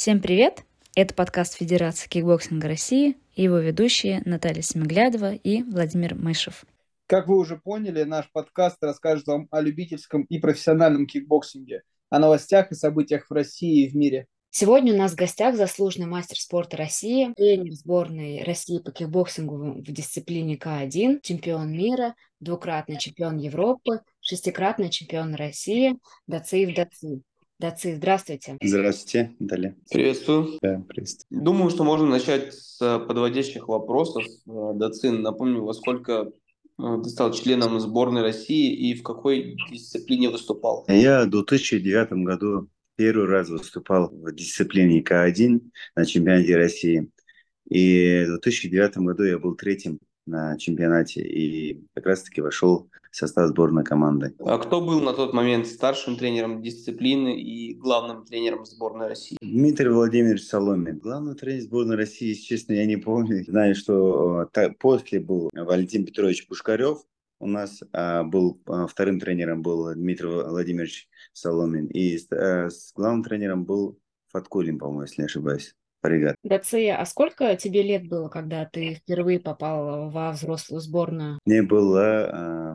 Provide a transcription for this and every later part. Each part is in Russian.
Всем привет! Это подкаст Федерации кикбоксинга России и его ведущие Наталья Семиглядова и Владимир Мышев. Как вы уже поняли, наш подкаст расскажет вам о любительском и профессиональном кикбоксинге, о новостях и событиях в России и в мире. Сегодня у нас в гостях заслуженный мастер спорта России, тренер сборной России по кикбоксингу в дисциплине К1, чемпион мира, двукратный чемпион Европы, шестикратный чемпион России Дациев Даци. Даци, здравствуйте. Здравствуйте, Наталья. Приветствую. Да, приветствую. Думаю, что можно начать с подводящих вопросов. Дацин, напомню, во сколько э, ты стал членом сборной России и в какой дисциплине выступал? Я в 2009 году первый раз выступал в дисциплине К1 на чемпионате России. И в 2009 году я был третьим на чемпионате и как раз-таки вошел в состав сборной команды. А кто был на тот момент старшим тренером дисциплины и главным тренером сборной России? Дмитрий Владимирович Соломин. Главный тренер сборной России, честно, я не помню. Знаю, что э, после был Валентин Петрович Пушкарев, у нас а, был а, вторым тренером был Дмитрий Владимирович Соломин, и а, с главным тренером был Фаткулин, по-моему, если не ошибаюсь. Ребят. Дация, а сколько тебе лет было, когда ты впервые попал во взрослую сборную? Мне было э,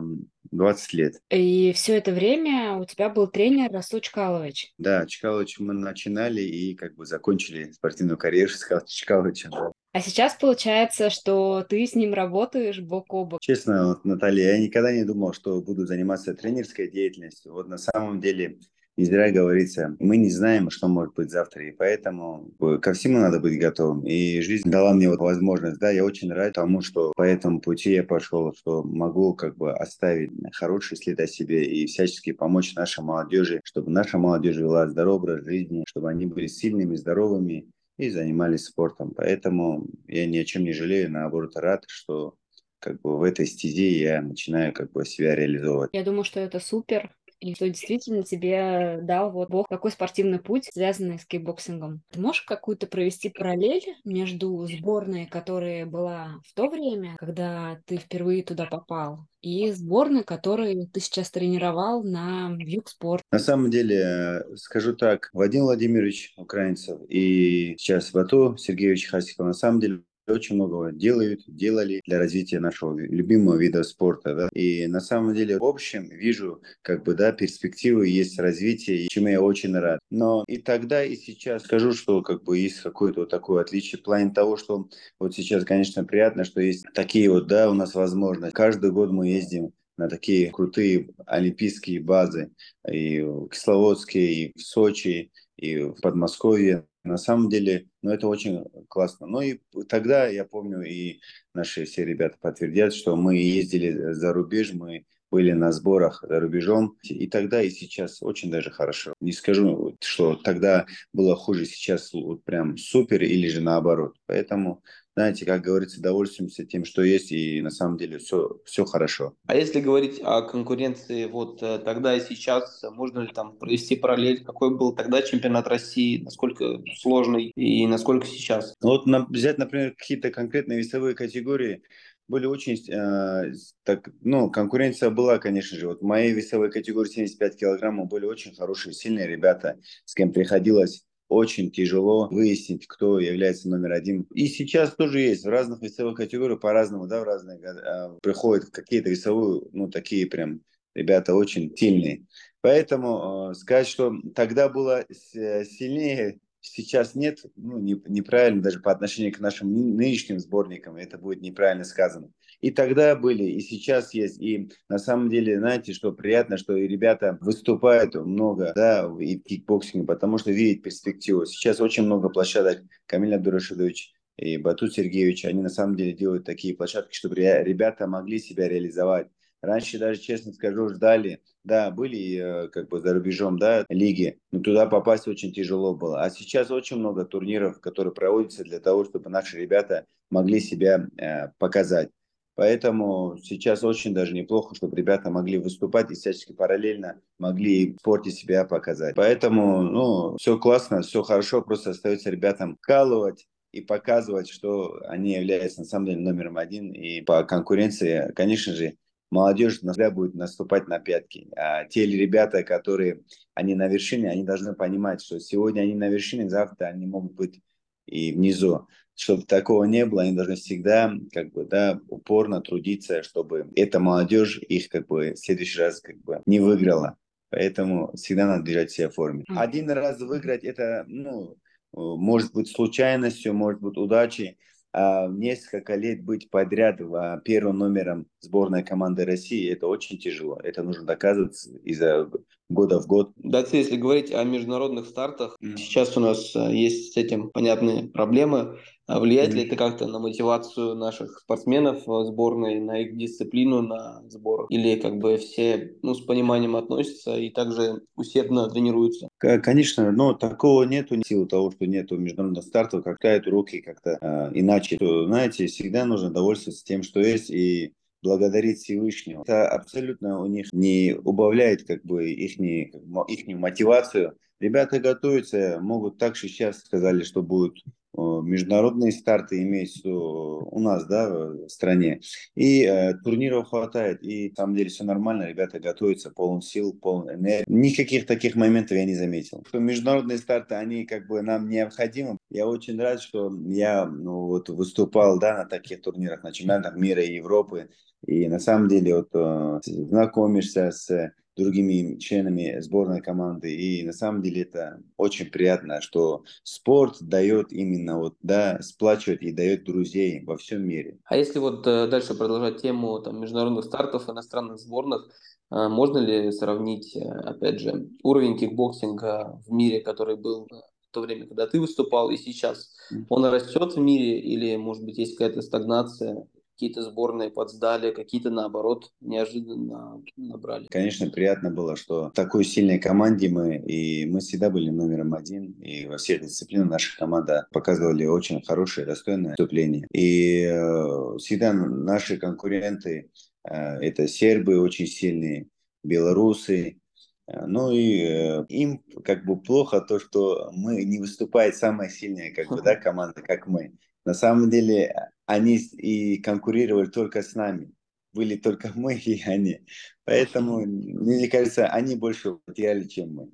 20 лет. И все это время у тебя был тренер Расул Чкалович. Да, Чкалович мы начинали и как бы закончили спортивную карьеру с Чкаловичем. А сейчас получается, что ты с ним работаешь бок о бок. Честно, вот, Наталья, я никогда не думал, что буду заниматься тренерской деятельностью. Вот на самом деле не зря говорится, мы не знаем, что может быть завтра, и поэтому э, ко всему надо быть готовым. И жизнь дала мне вот возможность, да, я очень рад тому, что по этому пути я пошел, что могу как бы оставить хороший след о себе и всячески помочь нашей молодежи, чтобы наша молодежь вела здоровый образ жизни, чтобы они были сильными, здоровыми и занимались спортом. Поэтому я ни о чем не жалею, наоборот, рад, что как бы в этой стезе я начинаю как бы себя реализовывать. Я думаю, что это супер и что действительно тебе дал вот Бог такой спортивный путь, связанный с кикбоксингом. Ты можешь какую-то провести параллель между сборной, которая была в то время, когда ты впервые туда попал, и сборной, которую ты сейчас тренировал на Югспорт? На самом деле, скажу так, Вадим Владимирович Украинцев и сейчас Вато Сергеевич Хасиков, на самом деле очень много делают, делали для развития нашего любимого вида спорта. Да? И на самом деле, в общем, вижу, как бы, да, перспективы есть развитие, чему я очень рад. Но и тогда, и сейчас скажу, что как бы есть какое-то вот такое отличие в плане того, что вот сейчас, конечно, приятно, что есть такие вот, да, у нас возможности. Каждый год мы ездим на такие крутые олимпийские базы и в Кисловодске, и в Сочи, и в Подмосковье. На самом деле, ну, это очень классно. Ну, и тогда, я помню, и наши все ребята подтвердят, что мы ездили за рубеж, мы были на сборах за рубежом. И тогда, и сейчас очень даже хорошо. Не скажу, что тогда было хуже, сейчас вот прям супер или же наоборот. Поэтому знаете, как говорится, довольствуемся тем, что есть, и на самом деле все, все хорошо. А если говорить о конкуренции вот э, тогда и сейчас, можно ли там провести параллель, какой был тогда чемпионат России, насколько сложный и насколько сейчас? Ну, вот на, взять, например, какие-то конкретные весовые категории, были очень, э, так, ну, конкуренция была, конечно же. Вот в моей весовой категории 75 килограммов были очень хорошие, сильные ребята, с кем приходилось очень тяжело выяснить, кто является номер один. И сейчас тоже есть в разных весовых категориях по-разному, да, в разные а, приходят какие-то весовые, ну, такие прям ребята очень сильные. Поэтому э, сказать, что тогда было сильнее, сейчас нет, ну, не, неправильно даже по отношению к нашим нынешним сборникам, это будет неправильно сказано. И тогда были, и сейчас есть. И на самом деле, знаете, что приятно, что и ребята выступают много, да, и в кикбоксинге, потому что видят перспективу. Сейчас очень много площадок. Камиль Абдурашидович и Бату Сергеевич, они на самом деле делают такие площадки, чтобы ребята могли себя реализовать. Раньше даже, честно скажу, ждали. Да, были э, как бы за рубежом, да, лиги, но туда попасть очень тяжело было. А сейчас очень много турниров, которые проводятся для того, чтобы наши ребята могли себя э, показать. Поэтому сейчас очень даже неплохо, чтобы ребята могли выступать и всячески параллельно могли в себя показать. Поэтому, ну, все классно, все хорошо, просто остается ребятам вкалывать, и показывать, что они являются на самом деле номером один. И по конкуренции, конечно же, молодежь всегда будет наступать на пятки. А те ребята, которые, они на вершине, они должны понимать, что сегодня они на вершине, завтра они могут быть и внизу. Чтобы такого не было, они должны всегда как бы, да, упорно трудиться, чтобы эта молодежь их как бы в следующий раз как бы не выиграла. Поэтому всегда надо держать себя в форме. Один раз выиграть это, ну, может быть случайностью, может быть удачей, а несколько лет быть подряд первым номером сборной команды России, это очень тяжело. Это нужно доказывать из-за года в год. Да, если говорить о международных стартах, сейчас у нас а, есть с этим понятные проблемы. А влияет ли это как-то на мотивацию наших спортсменов сборной, на их дисциплину, на сбор? Или как бы все ну, с пониманием относятся и также усердно тренируются? Конечно, но такого нету в силу того, что нету международных стартов, как-то руки как-то э, иначе. Знаете, всегда нужно довольствоваться тем, что есть, и благодарить Всевышнего. Это абсолютно у них не убавляет как бы их, их мотивацию. Ребята готовятся, могут также сейчас сказали, что будут международные старты имеются у нас, да, в стране. И э, турниров хватает, и на самом деле все нормально, ребята готовятся, полон сил, полон энергии. Никаких таких моментов я не заметил. Международные старты, они как бы нам необходимы. Я очень рад, что я ну, вот, выступал, да, на таких турнирах, на чемпионатах мира и Европы. И на самом деле вот э, знакомишься с другими членами сборной команды. И на самом деле это очень приятно, что спорт дает именно вот, да, сплачивает и дает друзей во всем мире. А если вот э, дальше продолжать тему там, международных стартов, иностранных сборных, э, можно ли сравнить, э, опять же, уровень кикбоксинга в мире, который был в то время, когда ты выступал, и сейчас? Он растет в мире или, может быть, есть какая-то стагнация? Какие-то сборные подсдали, какие-то наоборот неожиданно набрали. Конечно, приятно было, что в такой сильной команде мы, и мы всегда были номером один, и во всех дисциплинах наша команда показывали очень хорошее, достойное выступление. И э, всегда наши конкуренты, э, это сербы очень сильные, белорусы, э, ну и э, им как бы плохо то, что мы не выступает самая сильная как бы, да, команда, как мы. На самом деле они и конкурировали только с нами. Были только мы и они. Поэтому, мне кажется, они больше потеряли, чем мы.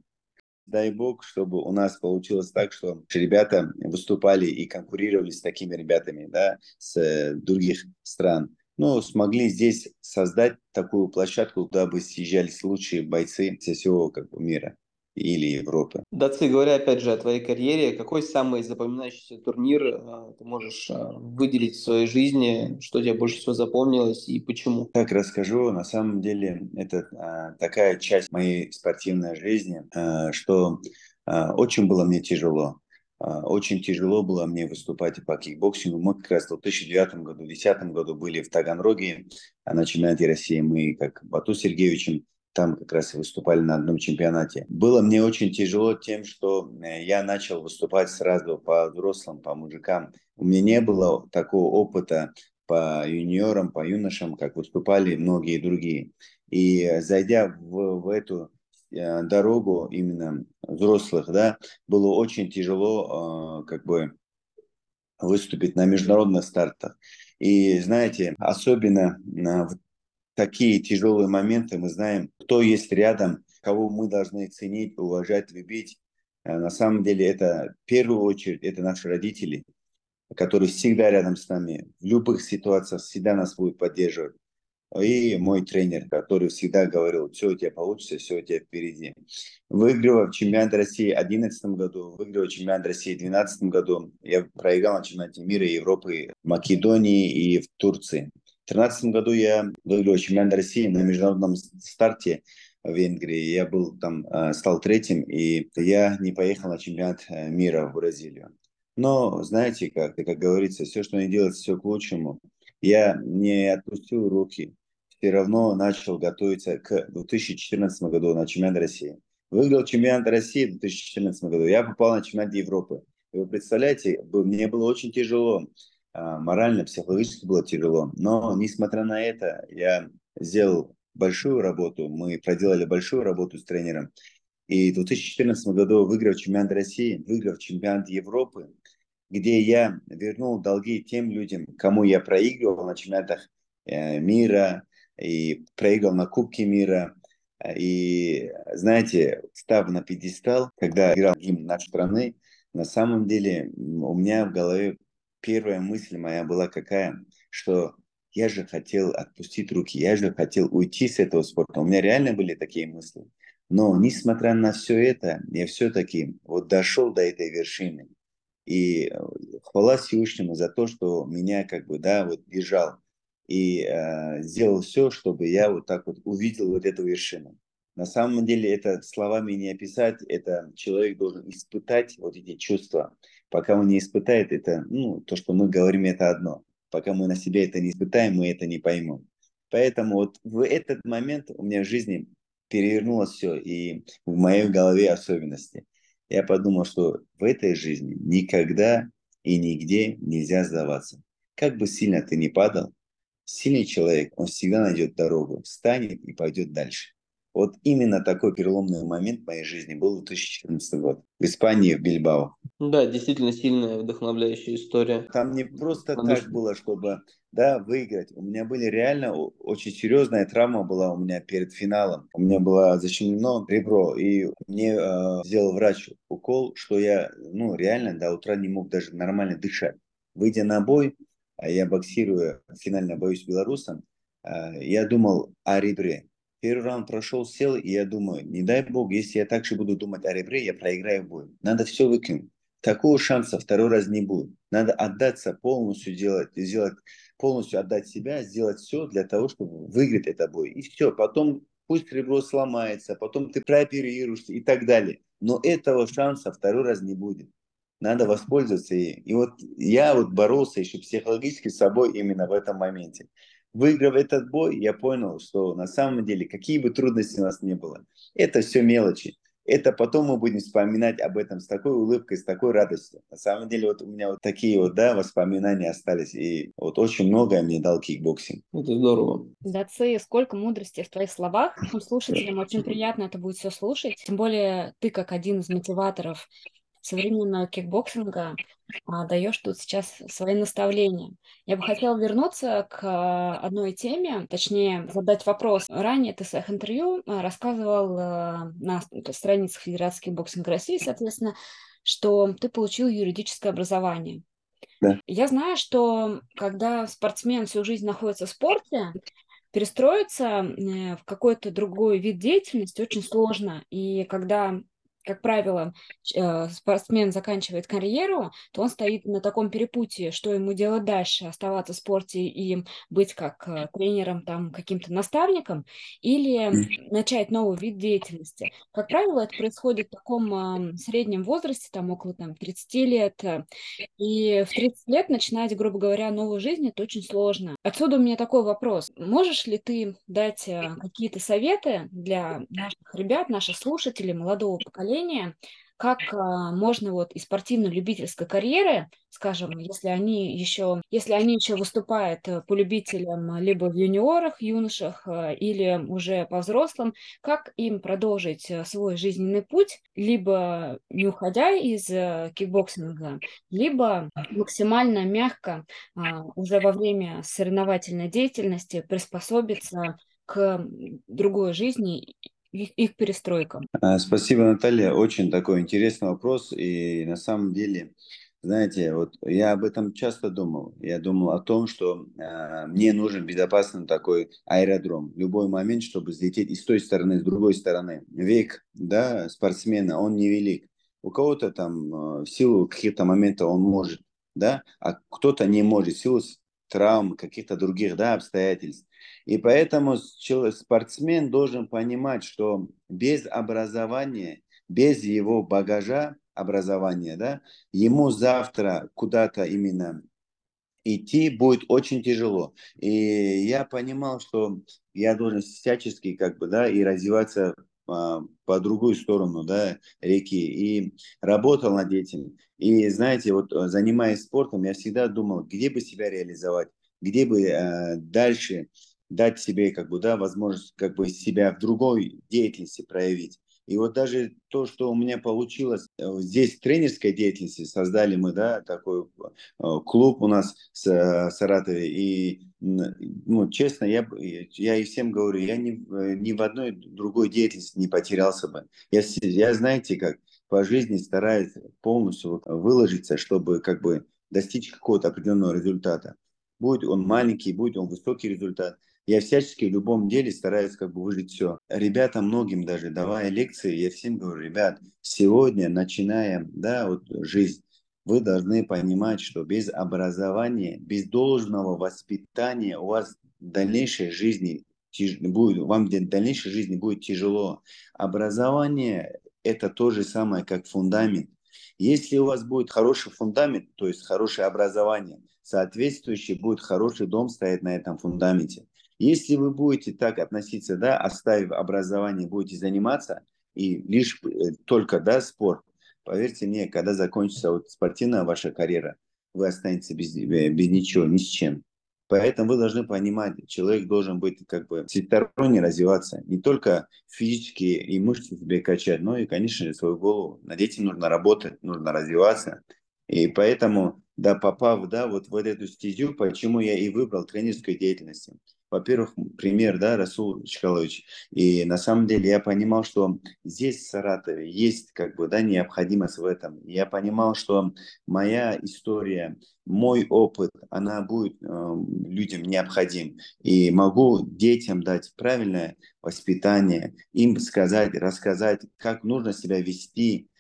Дай бог, чтобы у нас получилось так, что ребята выступали и конкурировали с такими ребятами, да, с э, других стран. Ну, смогли здесь создать такую площадку, куда бы съезжались лучшие бойцы со всего как бы, мира или Европы. Даци, говоря опять же о твоей карьере, какой самый запоминающийся турнир э, ты можешь э, выделить в своей жизни, что тебе больше всего запомнилось и почему? Так расскажу. На самом деле это а, такая часть моей спортивной жизни, а, что очень было мне тяжело. Очень тяжело было мне выступать по кикбоксингу. Мы как раз в 2009 году, 2010 году были в Таганроге на чемпионате России. Мы, как Бату Сергеевичем, там как раз и выступали на одном чемпионате. Было мне очень тяжело тем, что э, я начал выступать сразу по взрослым, по мужикам. У меня не было такого опыта по юниорам, по юношам, как выступали многие другие. И э, зайдя в, в эту э, дорогу именно взрослых, да, было очень тяжело как бы выступить на международных стартах. И знаете, особенно в такие тяжелые моменты, мы знаем, кто есть рядом, кого мы должны ценить, уважать, любить. Э, на самом деле это в первую очередь это наши родители, которые всегда рядом с нами, в любых ситуациях всегда нас будут поддерживать. И мой тренер, который всегда говорил, все у тебя получится, все у тебя впереди. Выигрывая чемпионат России в 2011 году, выигрывая чемпионат России в 2012 году, я проиграл на чемпионате мира и Европы в Македонии и в Турции. В 2013 году я выиграл чемпионат России на международном старте в Венгрии. Я был там, э, стал третьим, и я не поехал на чемпионат э, мира в Бразилию. Но знаете как, как говорится, все, что не делается, все к лучшему. Я не отпустил руки, все равно начал готовиться к 2014 году на чемпионат России. Выиграл чемпионат России в 2014 году. Я попал на чемпионат Европы. Вы представляете, мне было очень тяжело. А, морально, психологически было тяжело. Но, несмотря на это, я сделал большую работу, мы проделали большую работу с тренером. И в 2014 году, выиграв чемпионат России, выиграв чемпионат Европы, где я вернул долги тем людям, кому я проигрывал на чемпионатах э, мира, и проиграл на Кубке мира. И, знаете, став на пьедестал, когда играл гимн нашей страны, на самом деле у меня в голове первая мысль моя была какая, что я же хотел отпустить руки, я же хотел уйти с этого спорта. У меня реально были такие мысли. Но, несмотря на все это, я все-таки вот дошел до этой вершины. И э, хвала Всевышнему за то, что меня как бы, да, вот держал. И э, сделал все, чтобы я вот так вот увидел вот эту вершину. На самом деле это словами не описать, это человек должен испытать вот эти чувства. Пока он не испытает это, ну, то, что мы говорим, это одно. Пока мы на себе это не испытаем, мы это не поймем. Поэтому вот в этот момент у меня в жизни перевернулось все, и в моей голове особенности. Я подумал, что в этой жизни никогда и нигде нельзя сдаваться. Как бы сильно ты ни падал, сильный человек, он всегда найдет дорогу, встанет и пойдет дальше. Вот именно такой переломный момент в моей жизни был 2014 год в Испании, в Бильбао. Да, действительно сильная, вдохновляющая история. Там не просто Потому так было, чтобы да, выиграть. У меня были реально очень серьезная травма была у меня перед финалом. У меня было защемлено ребро, и мне э, сделал врач укол, что я ну, реально до утра не мог даже нормально дышать. Выйдя на бой, а я боксирую, финально боюсь с белорусом, э, я думал о ребре Первый раунд прошел, сел, и я думаю, не дай бог, если я так же буду думать о ребре, я проиграю бой. Надо все выкинуть. Такого шанса второй раз не будет. Надо отдаться полностью делать, сделать, полностью отдать себя, сделать все для того, чтобы выиграть этот бой. И все. Потом пусть ребро сломается, потом ты прооперируешься и так далее. Но этого шанса второй раз не будет. Надо воспользоваться ей. И вот я вот боролся еще психологически с собой именно в этом моменте выиграв этот бой, я понял, что на самом деле, какие бы трудности у нас не было, это все мелочи. Это потом мы будем вспоминать об этом с такой улыбкой, с такой радостью. На самом деле вот у меня вот такие вот, да, воспоминания остались. И вот очень многое мне дал кикбоксинг. Это здорово. Даци, сколько мудрости в твоих словах. Слушателям очень приятно это будет все слушать. Тем более ты, как один из мотиваторов современного кикбоксинга а, даешь тут сейчас свои наставления. Я бы хотела вернуться к а, одной теме, точнее задать вопрос. Ранее ты в своих интервью а, рассказывал а, на страницах Федерации кикбоксинга России, соответственно, что ты получил юридическое образование. Да. Я знаю, что когда спортсмен всю жизнь находится в спорте, перестроиться э, в какой-то другой вид деятельности очень сложно. И когда как правило, э, спортсмен заканчивает карьеру, то он стоит на таком перепутье, что ему делать дальше, оставаться в спорте и быть как э, тренером, там, каким-то наставником, или начать новый вид деятельности. Как правило, это происходит в таком среднем возрасте, там, около там, 30 лет, э, и в 30 лет начинать, грубо говоря, новую жизнь, это очень сложно. Отсюда у меня такой вопрос. Можешь ли ты дать какие-то советы для наших ребят, наших слушателей, молодого поколения, поколения, как а, можно вот из спортивно-любительской карьеры, скажем, если они еще, если они еще выступают э, по любителям либо в юниорах, юношах э, или уже по взрослым, как им продолжить э, свой жизненный путь, либо не уходя из кикбоксинга, либо максимально мягко а, уже во время соревновательной деятельности приспособиться к другой жизни их, их перестройкам? А, спасибо, Наталья. Очень такой интересный вопрос. И на самом деле, знаете, вот я об этом часто думал. Я думал о том, что э, мне нужен безопасный такой аэродром. Любой момент, чтобы взлететь и с той стороны, и с другой стороны. Век да, спортсмена, он невелик. У кого-то там э, в силу каких-то моментов он может, да, а кто-то не может в силу травм, каких-то других да, обстоятельств. И поэтому спортсмен должен понимать, что без образования, без его багажа образования, да, ему завтра куда-то именно идти будет очень тяжело. И я понимал, что я должен всячески как бы, да, и развиваться по другую сторону, да, реки, и работал над этим. И знаете, вот занимаясь спортом, я всегда думал, где бы себя реализовать, где бы э, дальше дать себе как бы, да, возможность как бы себя в другой деятельности проявить. И вот даже то, что у меня получилось э, здесь в тренерской деятельности, создали мы, да, такой э, клуб у нас в Саратове, и, ну, честно, я, я и всем говорю, я ни, ни в одной другой деятельности не потерялся бы. Я, я знаете, как по жизни стараюсь полностью выложиться, чтобы как бы достичь какого-то определенного результата. Будет он маленький, будет он высокий результат – я всячески в любом деле стараюсь как бы выжить все. Ребятам многим даже давая лекции, я всем говорю, ребят, сегодня начинаем, да, вот жизнь, вы должны понимать, что без образования, без должного воспитания у вас в дальнейшей жизни будет, вам в дальнейшей жизни будет тяжело. Образование – это то же самое, как фундамент. Если у вас будет хороший фундамент, то есть хорошее образование, соответствующий будет хороший дом стоять на этом фундаменте. Если вы будете так относиться, да, оставив образование, будете заниматься, и лишь э, только, да, спорт, поверьте мне, когда закончится вот спортивная ваша карьера, вы останетесь без, э, без ничего, ни с чем. Поэтому вы должны понимать, человек должен быть как бы всесторонне развиваться. Не только физически и мышцы себе качать, но и, конечно свою голову. Над этим нужно работать, нужно развиваться. И поэтому, да, попав, да, вот в эту стезю, почему я и выбрал тренерскую деятельность во-первых, пример, да, Расул Чкалович. И на самом деле я понимал, что здесь, в Саратове, есть как бы, да, необходимость в этом. Я понимал, что моя история, мой опыт, она будет э, людям необходим. И могу детям дать правильное воспитание, им сказать, рассказать, как нужно себя вести,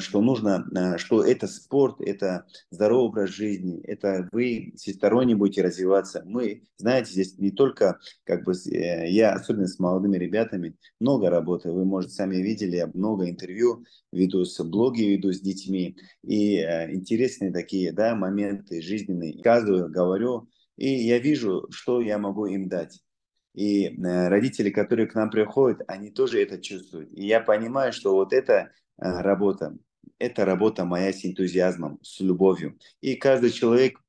что нужно, э, что это спорт, это здоровый образ жизни, это вы всесторонне будете развиваться. Мы, знаете, здесь не только, как бы, э, я, особенно с молодыми ребятами, много работаю, вы, может, сами видели, я много интервью веду, с блоги веду с детьми, и э, интересные такие, да, моменты жизненные, рассказываю, говорю, и я вижу, что я могу им дать. И родители, которые к нам приходят, они тоже это чувствуют. И я понимаю, что вот это работа. Это работа моя с энтузиазмом, с любовью. И каждый человек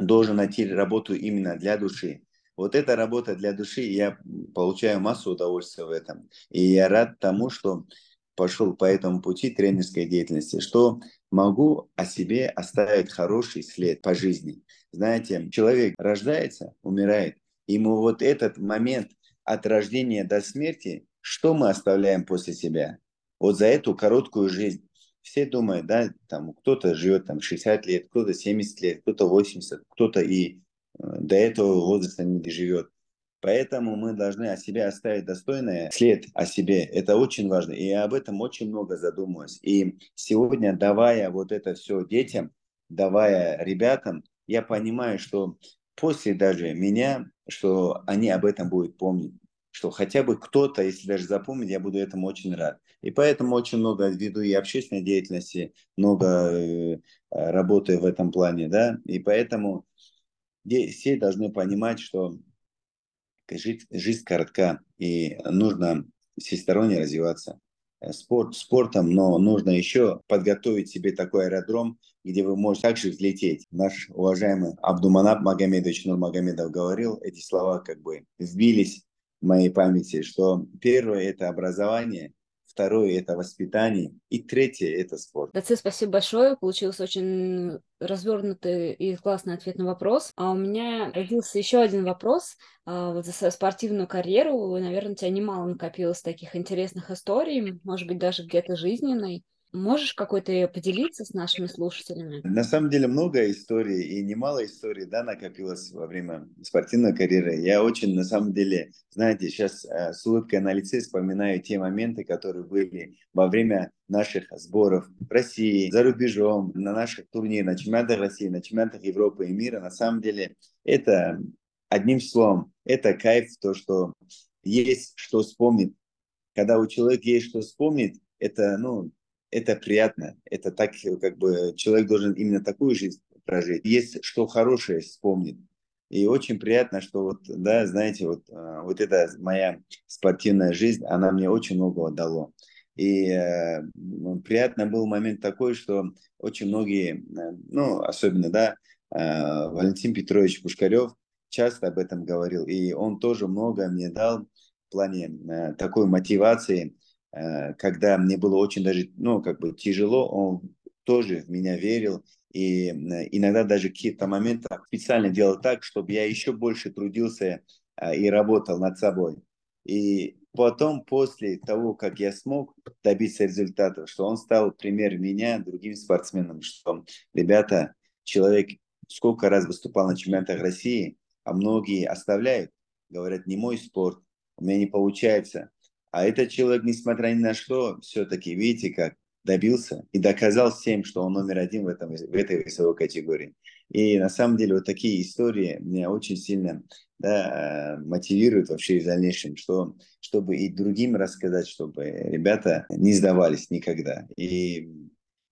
должен найти работу именно для души. Вот эта работа для души, я получаю массу удовольствия в этом. И я рад тому, что пошел по этому пути тренерской деятельности, что могу о себе оставить хороший след по жизни. Знаете, человек рождается, умирает, ему вот этот момент от рождения до смерти, что мы оставляем после себя? Вот за эту короткую жизнь. Все думают, да, там кто-то живет там 60 лет, кто-то 70 лет, кто-то 80, кто-то и э, до этого возраста не живет. Поэтому мы должны о себе оставить достойный след о себе. Это очень важно. И об этом очень много задумываюсь. И сегодня, давая вот это все детям, давая ребятам, я понимаю, что после даже меня, что они об этом будут помнить что хотя бы кто-то, если даже запомнит, я буду этому очень рад. И поэтому очень много веду и общественной деятельности, много э, работаю в этом плане, да, и поэтому все должны понимать, что жизнь, жизнь коротка, и нужно всесторонне развиваться. Э, спорт спортом, но нужно еще подготовить себе такой аэродром, где вы можете также взлететь. Наш уважаемый Абдуманаб Магомедович Нурмагомедов говорил, эти слова как бы вбились в моей памяти, что первое – это образование, второе – это воспитание, и третье – это спорт. Даци, спасибо большое. Получился очень развернутый и классный ответ на вопрос. А у меня родился еще один вопрос. А, вот за спортивную карьеру, наверное, у тебя немало накопилось таких интересных историй, может быть, даже где-то жизненной. Можешь какой-то поделиться с нашими слушателями? На самом деле много историй и немало историй, да, накопилось во время спортивной карьеры. Я очень, на самом деле, знаете, сейчас э, с улыбкой на лице вспоминаю те моменты, которые были во время наших сборов в России, за рубежом, на наших турнирах, на чемпионатах России, на чемпионатах Европы и мира. На самом деле, это одним словом, это кайф, то, что есть что вспомнить. Когда у человека есть что вспомнить, это, ну, это приятно. Это так, как бы, человек должен именно такую жизнь прожить. Есть что хорошее вспомнить. И очень приятно, что вот, да, знаете, вот, а, вот эта моя спортивная жизнь, она мне очень много дало. И э, приятно был момент такой, что очень многие, э, ну, особенно, да, э, Валентин Петрович Пушкарев часто об этом говорил, и он тоже много мне дал в плане э, такой мотивации, э, когда мне было очень даже, ну, как бы тяжело, он тоже в меня верил, и иногда даже какие-то моменты специально делал так, чтобы я еще больше трудился и работал над собой. И потом, после того, как я смог добиться результатов, что он стал пример меня другим спортсменам, что, ребята, человек сколько раз выступал на чемпионатах России, а многие оставляют, говорят, не мой спорт, у меня не получается. А этот человек, несмотря ни на что, все-таки, видите, как добился и доказал всем, что он номер один в, этом, в этой весовой категории. И на самом деле вот такие истории меня очень сильно да, э, мотивируют вообще в дальнейшем, что, чтобы и другим рассказать, чтобы ребята не сдавались никогда. И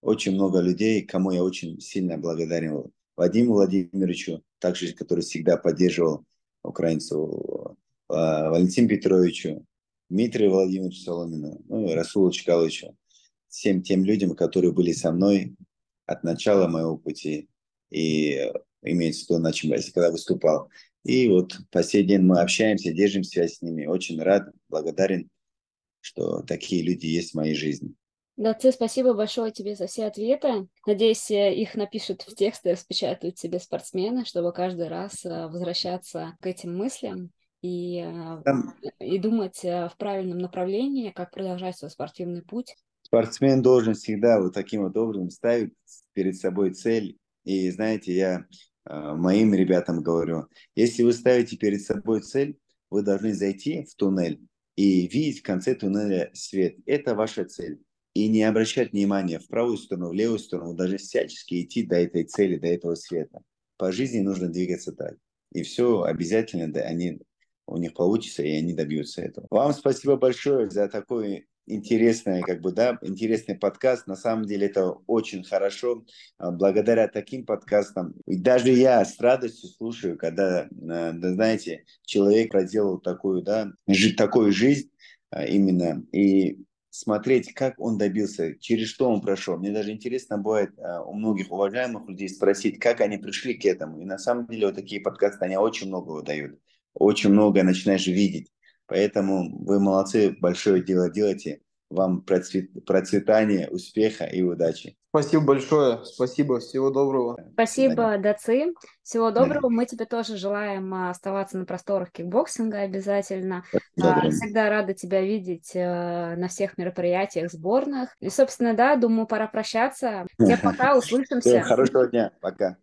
очень много людей, кому я очень сильно благодарен. Вадиму Владимировичу, также, который всегда поддерживал украинцу, э, Валентину Петровичу, Дмитрию Владимировичу Соломину, ну и Расулу Чкалычу, всем тем людям, которые были со мной от начала моего пути и имеется в виду на чемпионате, когда выступал. И вот по сей день мы общаемся, держим связь с ними. Очень рад, благодарен, что такие люди есть в моей жизни. Да, ты спасибо большое тебе за все ответы. Надеюсь, э, их напишут в тексты, распечатают себе спортсмены, чтобы каждый раз э, возвращаться к этим мыслям и, э, Там... и думать в правильном направлении, как продолжать свой спортивный путь. Спортсмен должен всегда вот таким вот образом ставить перед собой цель. И знаете, я моим ребятам говорю, если вы ставите перед собой цель, вы должны зайти в туннель и видеть в конце туннеля свет. Это ваша цель и не обращать внимания в правую сторону, в левую сторону, даже всячески идти до этой цели, до этого света. По жизни нужно двигаться так. И все обязательно да, они, у них получится, и они добьются этого. Вам спасибо большое за такой интересный, как бы, да, интересный подкаст. На самом деле это очень хорошо. А, благодаря таким подкастам, и даже я с радостью слушаю, когда, а, да, знаете, человек проделал такую, да, такую жизнь а, именно, и смотреть, как он добился, через что он прошел. Мне даже интересно бывает у многих уважаемых людей спросить, как они пришли к этому. И на самом деле вот такие подкасты, они очень много выдают. Очень много начинаешь видеть. Поэтому вы молодцы, большое дело делаете. Вам процвет, процветания, успеха и удачи. Спасибо большое. Спасибо. Всего доброго. Спасибо, Даци. Всего доброго. Мы тебе тоже желаем а, оставаться на просторах кикбоксинга обязательно. Добрым. Всегда рада тебя видеть э, на всех мероприятиях сборных. И, собственно, да, думаю, пора прощаться. Всем пока, услышимся. Хорошего дня. Пока.